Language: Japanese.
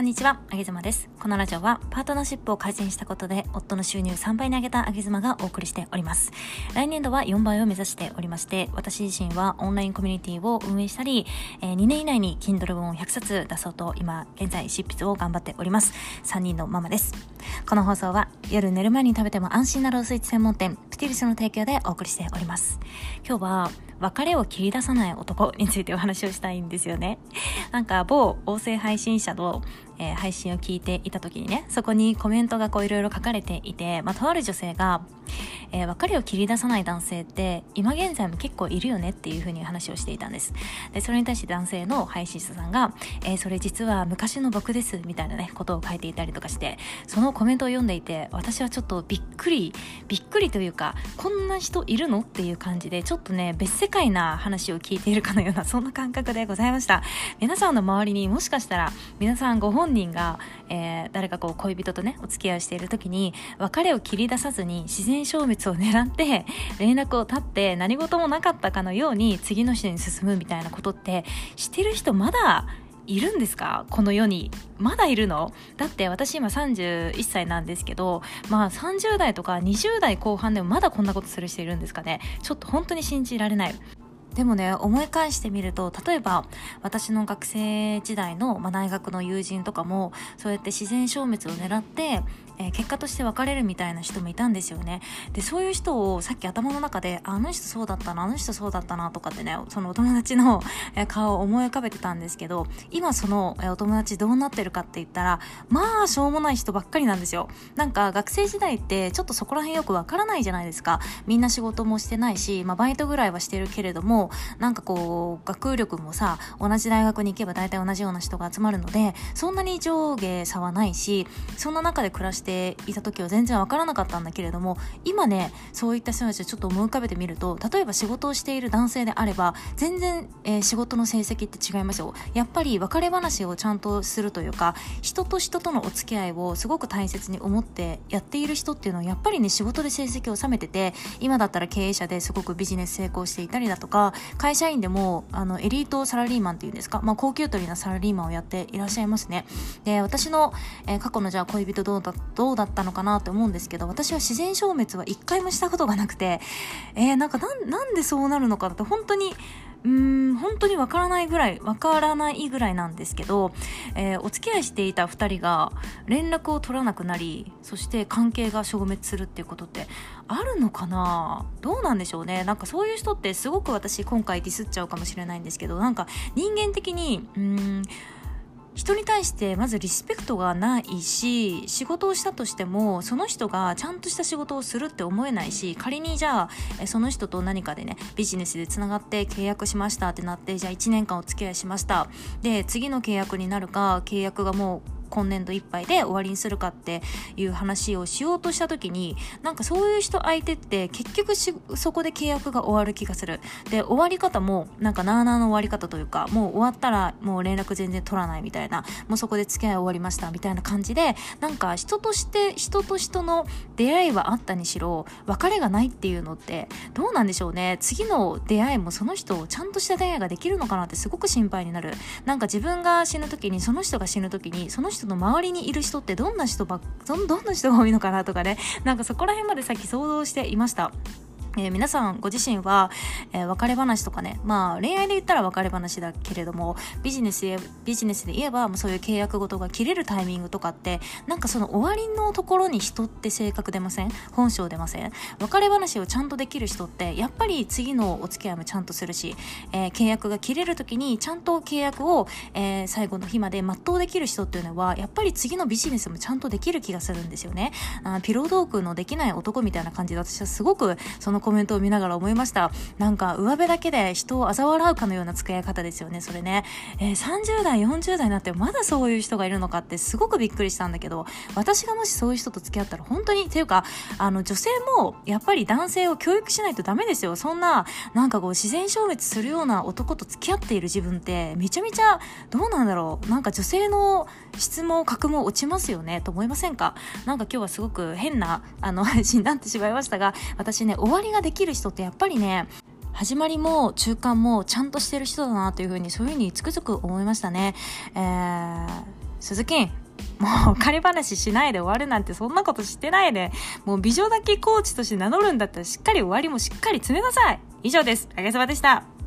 こんにちは、あげずまです。このラジオはパートナーシップを改善したことで夫の収入3倍に上げたあげずまがお送りしております。来年度は4倍を目指しておりまして、私自身はオンラインコミュニティを運営したり、えー、2年以内に Kindle 本を100冊出そうと今現在執筆を頑張っております。3人のママです。この放送は夜寝る前に食べても安心なロースイーツ専門店プティリスの提供でお送りしております。今日は別れを切り出さない男についてお話をしたいんですよね。なんか某音声配信者の、えー、配信を聞いていた時にね、そこにコメントがこういろいろ書かれていて、まあ、とある女性が、えー、別れを切り出さない男性って今現在も結構いるよねっていうふうに話をしていたんです。で、それに対して男性の配信者さんが、えー、それ実は昔の僕ですみたいなね、ことを書いていたりとかして、そのコメントを読んでいて、私はちょっとびっくり、びっくりというか、こんな人いるのっていう感じで、ちょっとね、別世界な話を聞いているかのような、そんな感覚でございました。皆さんの周りにもしかしたら、皆さんご本人が、えー、誰かこう恋人とね、お付き合いしている時に、別れを切り出さずに自然消滅を狙って、連絡を絶って何事もなかったかのように次の人に進むみたいなことって、してる人まだいるんですか？この世に。まだいるの？だって私今31歳なんですけど、まあ30代とか20代後半でもまだこんなことする人いるんですかね？ちょっと本当に信じられない。でもね、思い返してみると、例えば、私の学生時代の、まあ、大学の友人とかも、そうやって自然消滅を狙って、えー、結果として別れるみたいな人もいたんですよね。で、そういう人をさっき頭の中で、あの人そうだったな、あの人そうだったなとかってね、そのお友達の顔を思い浮かべてたんですけど、今そのお友達どうなってるかって言ったら、まあ、しょうもない人ばっかりなんですよ。なんか学生時代ってちょっとそこら辺よくわからないじゃないですか。みんな仕事もしてないし、まあ、バイトぐらいはしてるけれども、なんかこう、学力もさ、同じ大学に行けば大体同じような人が集まるので、そんなに上下差はないし、そんな中で暮らしていた時は全然わからなかったんだけれども今ねそういった人たちをちょっと思い浮かべてみると例えば仕事をしている男性であれば全然、えー、仕事の成績って違いますよ。やっぱり別れ話をちゃんとするというか人と人とのお付き合いをすごく大切に思ってやっている人っていうのはやっぱりね仕事で成績を収めてて今だったら経営者ですごくビジネス成功していたりだとか会社員でもあのエリートサラリーマンっていうんですか、まあ、高級取りなサラリーマンをやっていらっしゃいますね。で私の、えー、過去のじゃあ恋人どうだどうだったのかなと思うんですけど、私は自然消滅は一回もしたことがなくて、えー、なんかなん、なんでそうなるのかって本当に、うーん、本当にわからないぐらい、わからないぐらいなんですけど、えー、お付き合いしていた2人が連絡を取らなくなり、そして関係が消滅するっていうことってあるのかな？どうなんでしょうね？なんかそういう人ってすごく私今回ディスっちゃうかもしれないんですけど、なんか人間的に、うーん、人に対してまずリスペクトがないし仕事をしたとしてもその人がちゃんとした仕事をするって思えないし仮にじゃあその人と何かでねビジネスでつながって契約しましたってなってじゃあ1年間お付き合いしました。で次の契約になるか契約がもう今年度いっぱいで終わりにするかっていう話をしようとした時になんかそういう人相手って結局そこで契約が終わる気がする。で終わり方もなんかなーなーの終わり方というかもう終わったらもう連絡全然取らないみたいなもうそこで付き合い終わりましたみたいな感じでなんか人として人と人の出会いはあったにしろ別れがないっていうのってどうなんでしょうね。次の出会いもその人をちゃんとした出会いができるのかなってすごく心配になる。なんか自分が死ぬ時にその人が死ぬ時にその人人の周りにいる人ってどんな人ばどんな人が多いのかなとかね。なんかそこら辺までさっき想像していました。えー、皆さんご自身は、えー、別れ話とかね、まあ恋愛で言ったら別れ話だけれども、ビジネスで、ビジネスで言えば、もうそういう契約事が切れるタイミングとかって、なんかその終わりのところに人って性格出ません？本性出ません？別れ話をちゃんとできる人って、やっぱり次のお付き合いもちゃんとするし、えー、契約が切れる時にちゃんと契約を、え最後の日まで全うできる人っていうのは、やっぱり次のビジネスもちゃんとできる気がするんですよね。あピロートークのできない男みたいな感じで私はすごくそのコメントを見ながら思いました。なんか、上辺だけで人を嘲笑うかのような付き合い方ですよね、それね。えー、30代、40代になってまだそういう人がいるのかってすごくびっくりしたんだけど、私がもしそういう人と付き合ったら本当に、っていうか、あの、女性もやっぱり男性を教育しないとダメですよ。そんな、なんかこう、自然消滅するような男と付き合っている自分って、めちゃめちゃ、どうなんだろう。なんか女性の質も格も落ちますよね、と思いませんか？なんか今日はすごく変な、あの、配信になってしまいましたが、私ね、終わりができる人ってやっぱりね始まりも中間もちゃんとしてる人だなというふうにそういうふうにつくづく思いましたね。えー鈴木もう彼話しないで終わるなんてそんなことしてないで、もう美女だけコーチとして名乗るんだったらしっかり終わりもしっかり詰めなさい。以上です。あげさまでした。